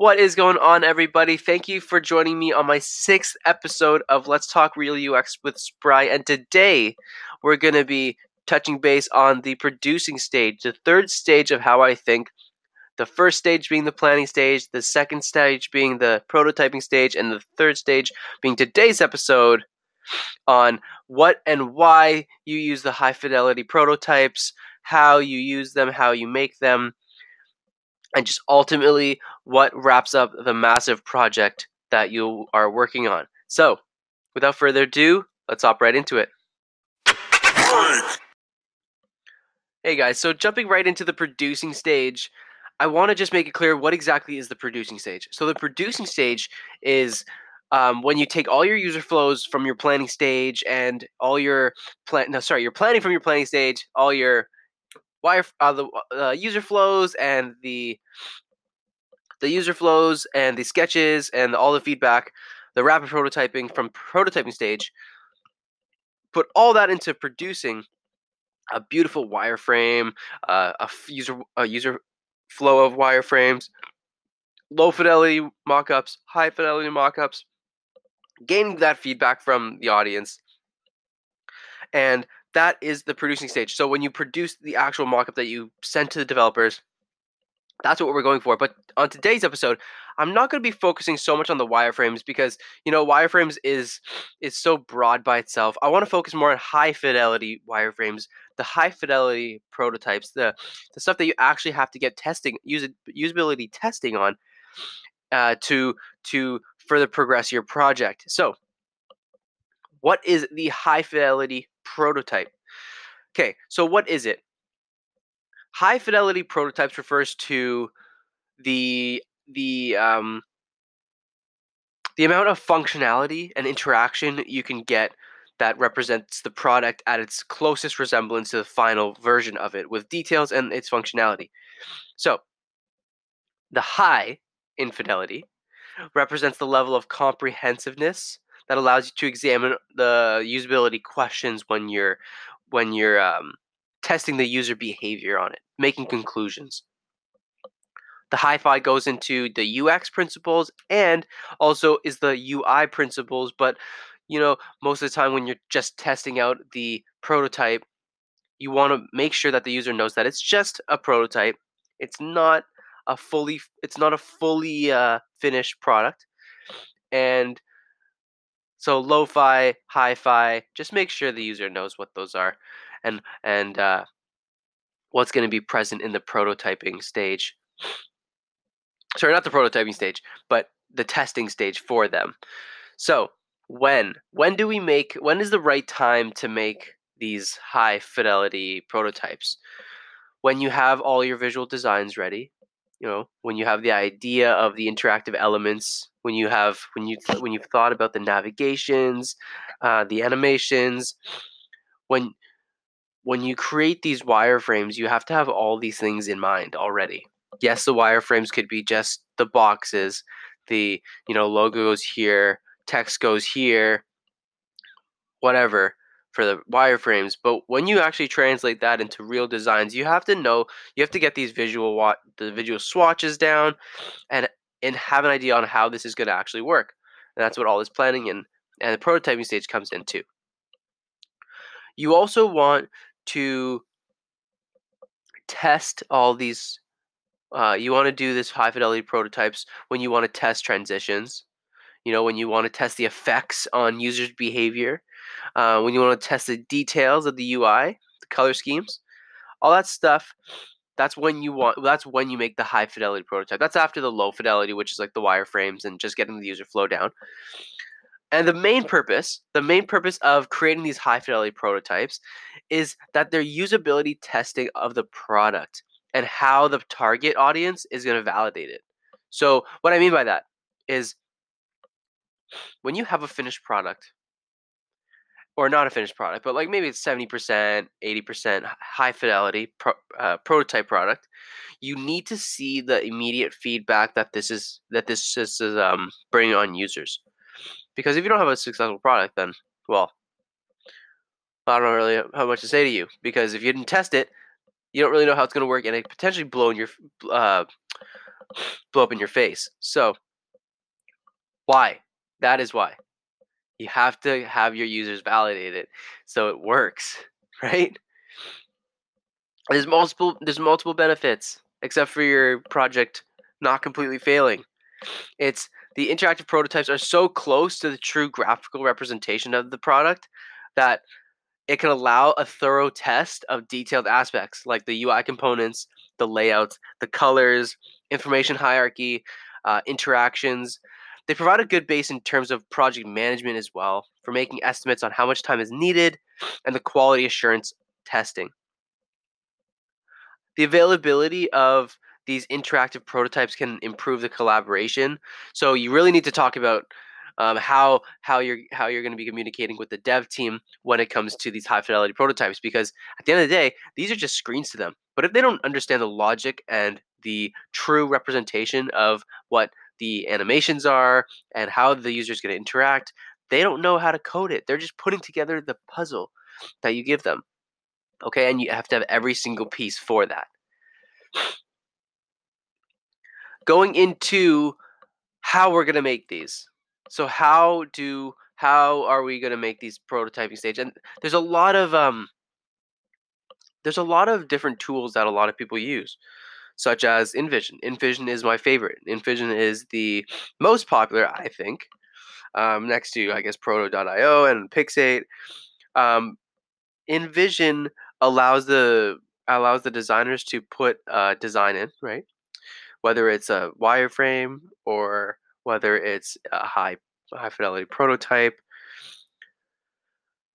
What is going on, everybody? Thank you for joining me on my sixth episode of Let's Talk Real UX with Spry. And today we're going to be touching base on the producing stage, the third stage of how I think. The first stage being the planning stage, the second stage being the prototyping stage, and the third stage being today's episode on what and why you use the high fidelity prototypes, how you use them, how you make them, and just ultimately what wraps up the massive project that you are working on. So, without further ado, let's hop right into it. Hey guys, so jumping right into the producing stage, I want to just make it clear what exactly is the producing stage. So, the producing stage is um, when you take all your user flows from your planning stage and all your plan no sorry you're planning from your planning stage all your wire uh, the uh, user flows and the the user flows and the sketches and all the feedback the rapid prototyping from prototyping stage put all that into producing a beautiful wireframe uh, a user a user flow of wireframes low fidelity mockups high fidelity mockups gaining that feedback from the audience. And that is the producing stage. So when you produce the actual mockup that you send to the developers, that's what we're going for. But on today's episode, I'm not going to be focusing so much on the wireframes because you know wireframes is is so broad by itself. I want to focus more on high fidelity wireframes, the high fidelity prototypes, the the stuff that you actually have to get testing, usability testing on uh, to to further progress your project. So, what is the high fidelity prototype? Okay, so what is it? High fidelity prototypes refers to the the um, the amount of functionality and interaction you can get that represents the product at its closest resemblance to the final version of it with details and its functionality. So, the high infidelity represents the level of comprehensiveness that allows you to examine the usability questions when you're when you're um, testing the user behavior on it, making conclusions. The hi-fi goes into the UX principles and also is the UI principles, but you know, most of the time when you're just testing out the prototype, you want to make sure that the user knows that it's just a prototype. It's not a fully it's not a fully uh, finished product and so lo-fi hi-fi just make sure the user knows what those are and and uh, what's going to be present in the prototyping stage. Sorry not the prototyping stage but the testing stage for them. So when when do we make when is the right time to make these high fidelity prototypes? When you have all your visual designs ready you know when you have the idea of the interactive elements when you have when you when you've thought about the navigations uh, the animations when when you create these wireframes you have to have all these things in mind already. Yes the wireframes could be just the boxes the you know logo goes here text goes here whatever for the wireframes. But when you actually translate that into real designs, you have to know you have to get these visual wa- the visual swatches down, and and have an idea on how this is going to actually work. And that's what all this planning and and the prototyping stage comes into. You also want to test all these. Uh, you want to do this high fidelity prototypes when you want to test transitions. You know, when you want to test the effects on users' behavior uh, when you want to test the details of the UI, the color schemes, all that stuff. That's when you want. That's when you make the high fidelity prototype. That's after the low fidelity, which is like the wireframes and just getting the user flow down. And the main purpose, the main purpose of creating these high fidelity prototypes is that they're usability testing of the product and how the target audience is going to validate it. So, what I mean by that is when you have a finished product, or not a finished product, but like maybe it's 70%, 80% high fidelity pro, uh, prototype product, you need to see the immediate feedback that this is that this is um, bringing on users. Because if you don't have a successful product, then well, I don't really how much to say to you. Because if you didn't test it, you don't really know how it's going to work, and it potentially blow in your uh, blow up in your face. So, why? That is why. You have to have your users validate it so it works, right? There's multiple there's multiple benefits except for your project not completely failing. It's the interactive prototypes are so close to the true graphical representation of the product that it can allow a thorough test of detailed aspects like the UI components, the layouts, the colors, information hierarchy, uh, interactions. They provide a good base in terms of project management as well for making estimates on how much time is needed and the quality assurance testing. The availability of these interactive prototypes can improve the collaboration. So you really need to talk about um, how how you're how you're going to be communicating with the dev team when it comes to these high fidelity prototypes. Because at the end of the day, these are just screens to them. But if they don't understand the logic and the true representation of what the animations are and how the user is going to interact, they don't know how to code it. They're just putting together the puzzle that you give them. Okay, and you have to have every single piece for that. Going into how we're going to make these. So how do how are we going to make these prototyping stage? And there's a lot of um there's a lot of different tools that a lot of people use such as InVision. InVision is my favorite. InVision is the most popular, I think, um, next to I guess Proto.io and Pixate. Um, InVision allows the allows the designers to put uh, design in, right? Whether it's a wireframe or whether it's a high high fidelity prototype.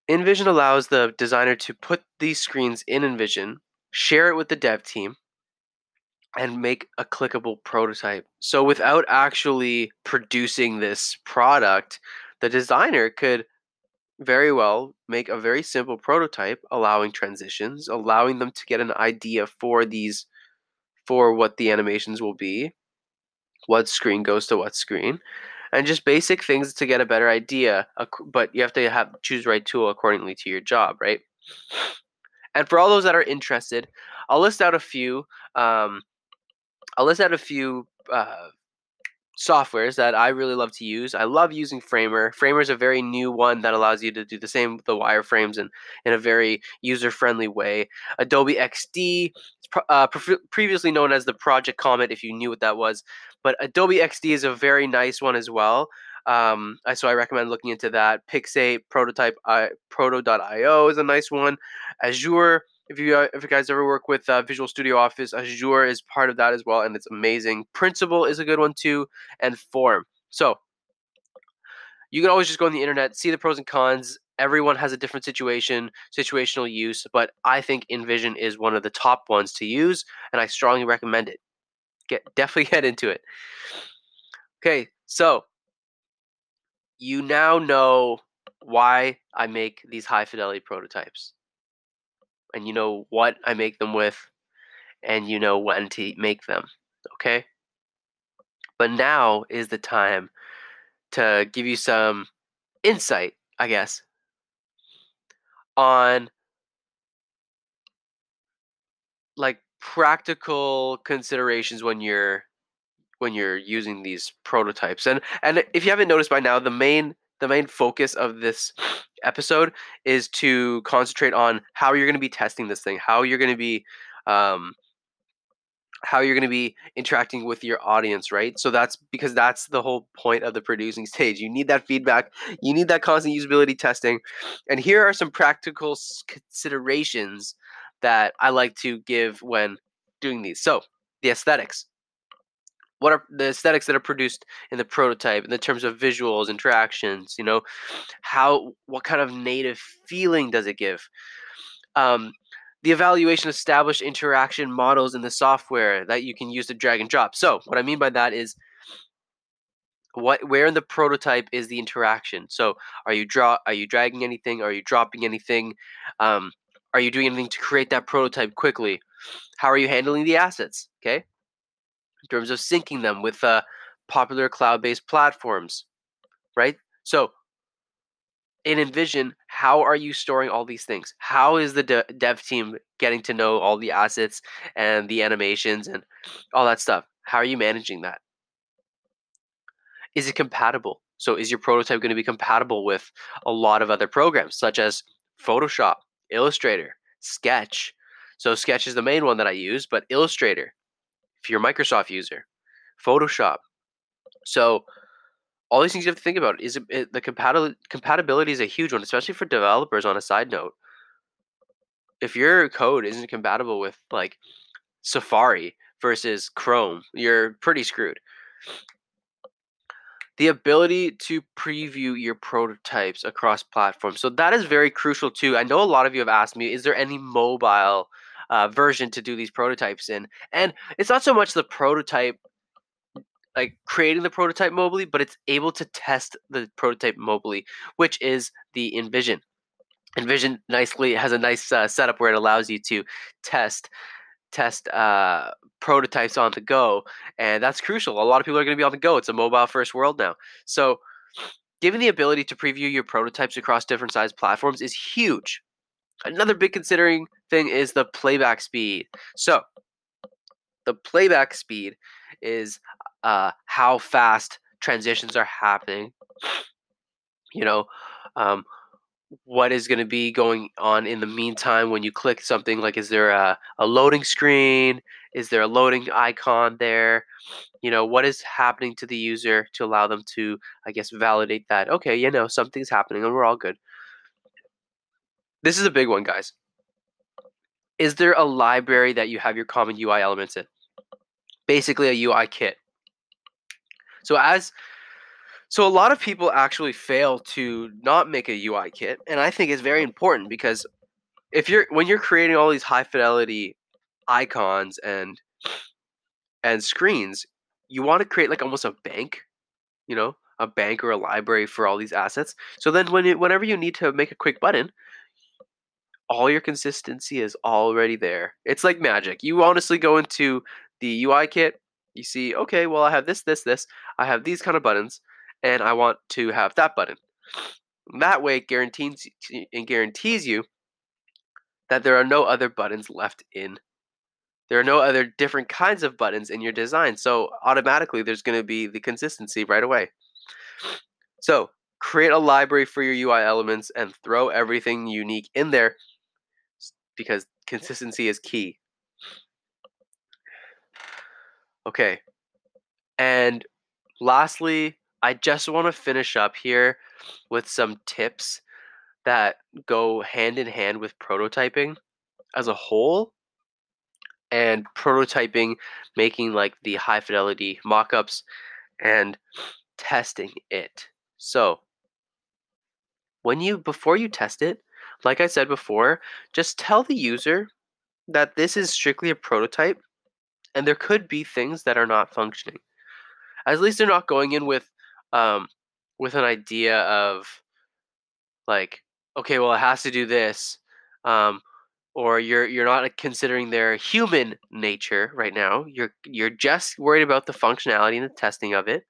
InVision allows the designer to put these screens in InVision, share it with the dev team, and make a clickable prototype. So without actually producing this product, the designer could very well make a very simple prototype allowing transitions, allowing them to get an idea for these for what the animations will be, what screen goes to what screen, and just basic things to get a better idea, but you have to have choose right tool accordingly to your job, right? And for all those that are interested, I'll list out a few um, I'll list out a few uh, softwares that I really love to use. I love using Framer. Framer is a very new one that allows you to do the same with the wireframes and in a very user-friendly way. Adobe XD, uh, pre- previously known as the Project Comet, if you knew what that was, but Adobe XD is a very nice one as well. Um, so I recommend looking into that. Pixate, Prototype, I, Proto.io is a nice one. Azure if you uh, if you guys ever work with uh, Visual Studio Office, Azure is part of that as well, and it's amazing. Principle is a good one too, and Form. So you can always just go on the internet, see the pros and cons. Everyone has a different situation, situational use, but I think InVision is one of the top ones to use, and I strongly recommend it. Get definitely get into it. Okay, so you now know why I make these high fidelity prototypes and you know what I make them with, and you know when to make them. Okay? But now is the time to give you some insight, I guess, on like practical considerations when you're when you're using these prototypes. And and if you haven't noticed by now, the main the main focus of this episode is to concentrate on how you're going to be testing this thing, how you're going to be um, how you're going to be interacting with your audience, right? So that's because that's the whole point of the producing stage. You need that feedback, you need that constant usability testing. And here are some practical considerations that I like to give when doing these. So, the aesthetics what are the aesthetics that are produced in the prototype in the terms of visuals interactions you know how what kind of native feeling does it give? Um, the evaluation established interaction models in the software that you can use to drag and drop. So what i mean by that is what where in the prototype is the interaction? So are you draw are you dragging anything? Are you dropping anything? Um, are you doing anything to create that prototype quickly? How are you handling the assets? Okay in terms of syncing them with uh, popular cloud-based platforms, right? So in InVision, how are you storing all these things? How is the de- dev team getting to know all the assets and the animations and all that stuff? How are you managing that? Is it compatible? So, is your prototype going to be compatible with a lot of other programs such as Photoshop, Illustrator, Sketch? So, Sketch is the main one that I use, but Illustrator, if you're a Microsoft user, Photoshop. So, all these things you have to think about is it, the compatibility compatibility is a huge one, especially for developers. On a side note, if your code isn't compatible with like Safari versus Chrome, you're pretty screwed. The ability to preview your prototypes across platforms. So that is very crucial too. I know a lot of you have asked me, is there any mobile uh, version to do these prototypes in? And it's not so much the prototype like creating the prototype mobily, but it's able to test the prototype mobily, which is the Envision. InVision nicely has a nice uh, setup where it allows you to test test uh, prototypes on the go, and that's crucial. A lot of people are going to be on the go. It's a mobile first world now, so given the ability to preview your prototypes across different size platforms is huge. Another big considering thing is the playback speed. So the playback speed is uh, how fast transitions are happening. You know, um, what is going to be going on in the meantime when you click something like is there a, a loading screen is there a loading icon there you know what is happening to the user to allow them to i guess validate that okay you know something's happening and we're all good this is a big one guys. Is there a library that you have your common ui elements in? Basically a ui kit. So as so a lot of people actually fail to not make a UI kit, and I think it's very important because if you're when you're creating all these high fidelity icons and and screens, you want to create like almost a bank, you know, a bank or a library for all these assets. So then when it, whenever you need to make a quick button, all your consistency is already there. It's like magic. You honestly go into the UI kit, you see, okay, well I have this, this, this. I have these kind of buttons and I want to have that button. That way it guarantees and guarantees you that there are no other buttons left in. There are no other different kinds of buttons in your design. So automatically there's going to be the consistency right away. So create a library for your UI elements and throw everything unique in there because consistency is key. Okay. And lastly, I just want to finish up here with some tips that go hand in hand with prototyping as a whole and prototyping, making like the high fidelity mockups and testing it. So, when you before you test it, like I said before, just tell the user that this is strictly a prototype and there could be things that are not functioning. At least they're not going in with um, with an idea of like, okay, well, it has to do this, um, or you're you're not considering their human nature right now. You're you're just worried about the functionality and the testing of it,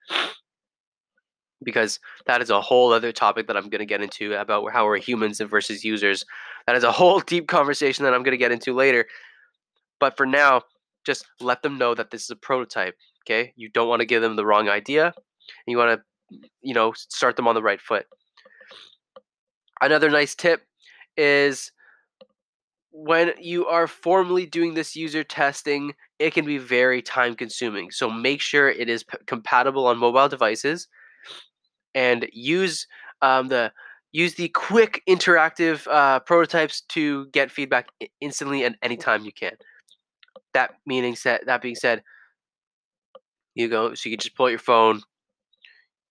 because that is a whole other topic that I'm going to get into about how we're humans versus users. That is a whole deep conversation that I'm going to get into later. But for now, just let them know that this is a prototype. Okay, you don't want to give them the wrong idea. You want to you know, start them on the right foot. Another nice tip is when you are formally doing this user testing, it can be very time consuming. So make sure it is p- compatible on mobile devices and use um, the use the quick interactive uh, prototypes to get feedback instantly and anytime you can. That meaning said that being said, you go so you can just pull out your phone,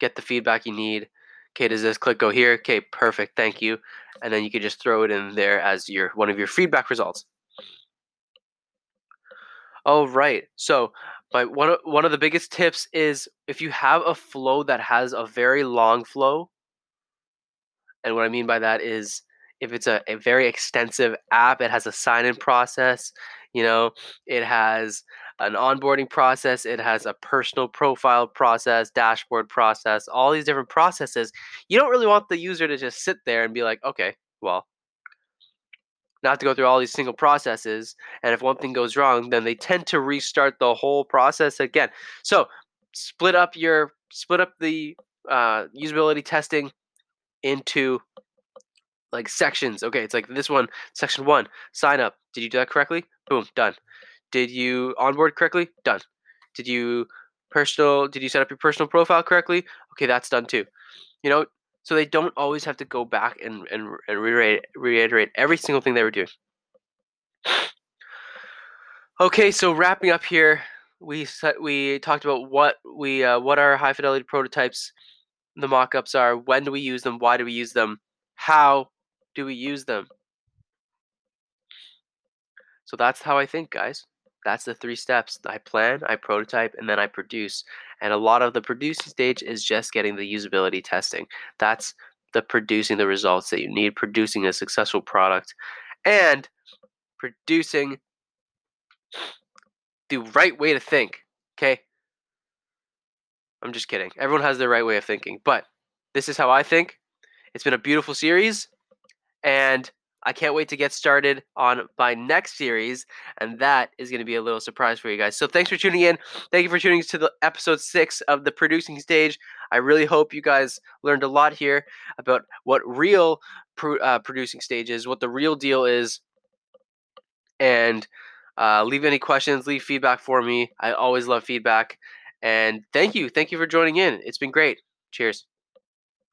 get the feedback you need. Okay, does this click go here? Okay, perfect, thank you. And then you can just throw it in there as your one of your feedback results. All right. So, my one of, one of the biggest tips is if you have a flow that has a very long flow, and what I mean by that is if it's a, a very extensive app, it has a sign-in process, you know, it has an onboarding process, it has a personal profile process, dashboard process, all these different processes. You don't really want the user to just sit there and be like, okay, well, not to go through all these single processes. And if one thing goes wrong, then they tend to restart the whole process again. So split up your split up the uh, usability testing into like sections. Okay, it's like this one, section one, sign up. Did you do that correctly? Boom, done. Did you onboard correctly? Done. Did you personal? Did you set up your personal profile correctly? Okay, that's done too. You know, so they don't always have to go back and and, and reiterate, reiterate every single thing they were doing. Okay, so wrapping up here, we we talked about what we uh, what our high fidelity prototypes, the mockups are. When do we use them? Why do we use them? How do we use them? So that's how I think, guys. That's the three steps. I plan, I prototype, and then I produce. And a lot of the producing stage is just getting the usability testing. That's the producing the results that you need, producing a successful product, and producing the right way to think. Okay? I'm just kidding. Everyone has their right way of thinking, but this is how I think. It's been a beautiful series, and I can't wait to get started on my next series, and that is going to be a little surprise for you guys. So thanks for tuning in. Thank you for tuning to the episode six of the producing stage. I really hope you guys learned a lot here about what real uh, producing stage is, what the real deal is, and uh, leave any questions, leave feedback for me. I always love feedback. And thank you. Thank you for joining in. It's been great. Cheers.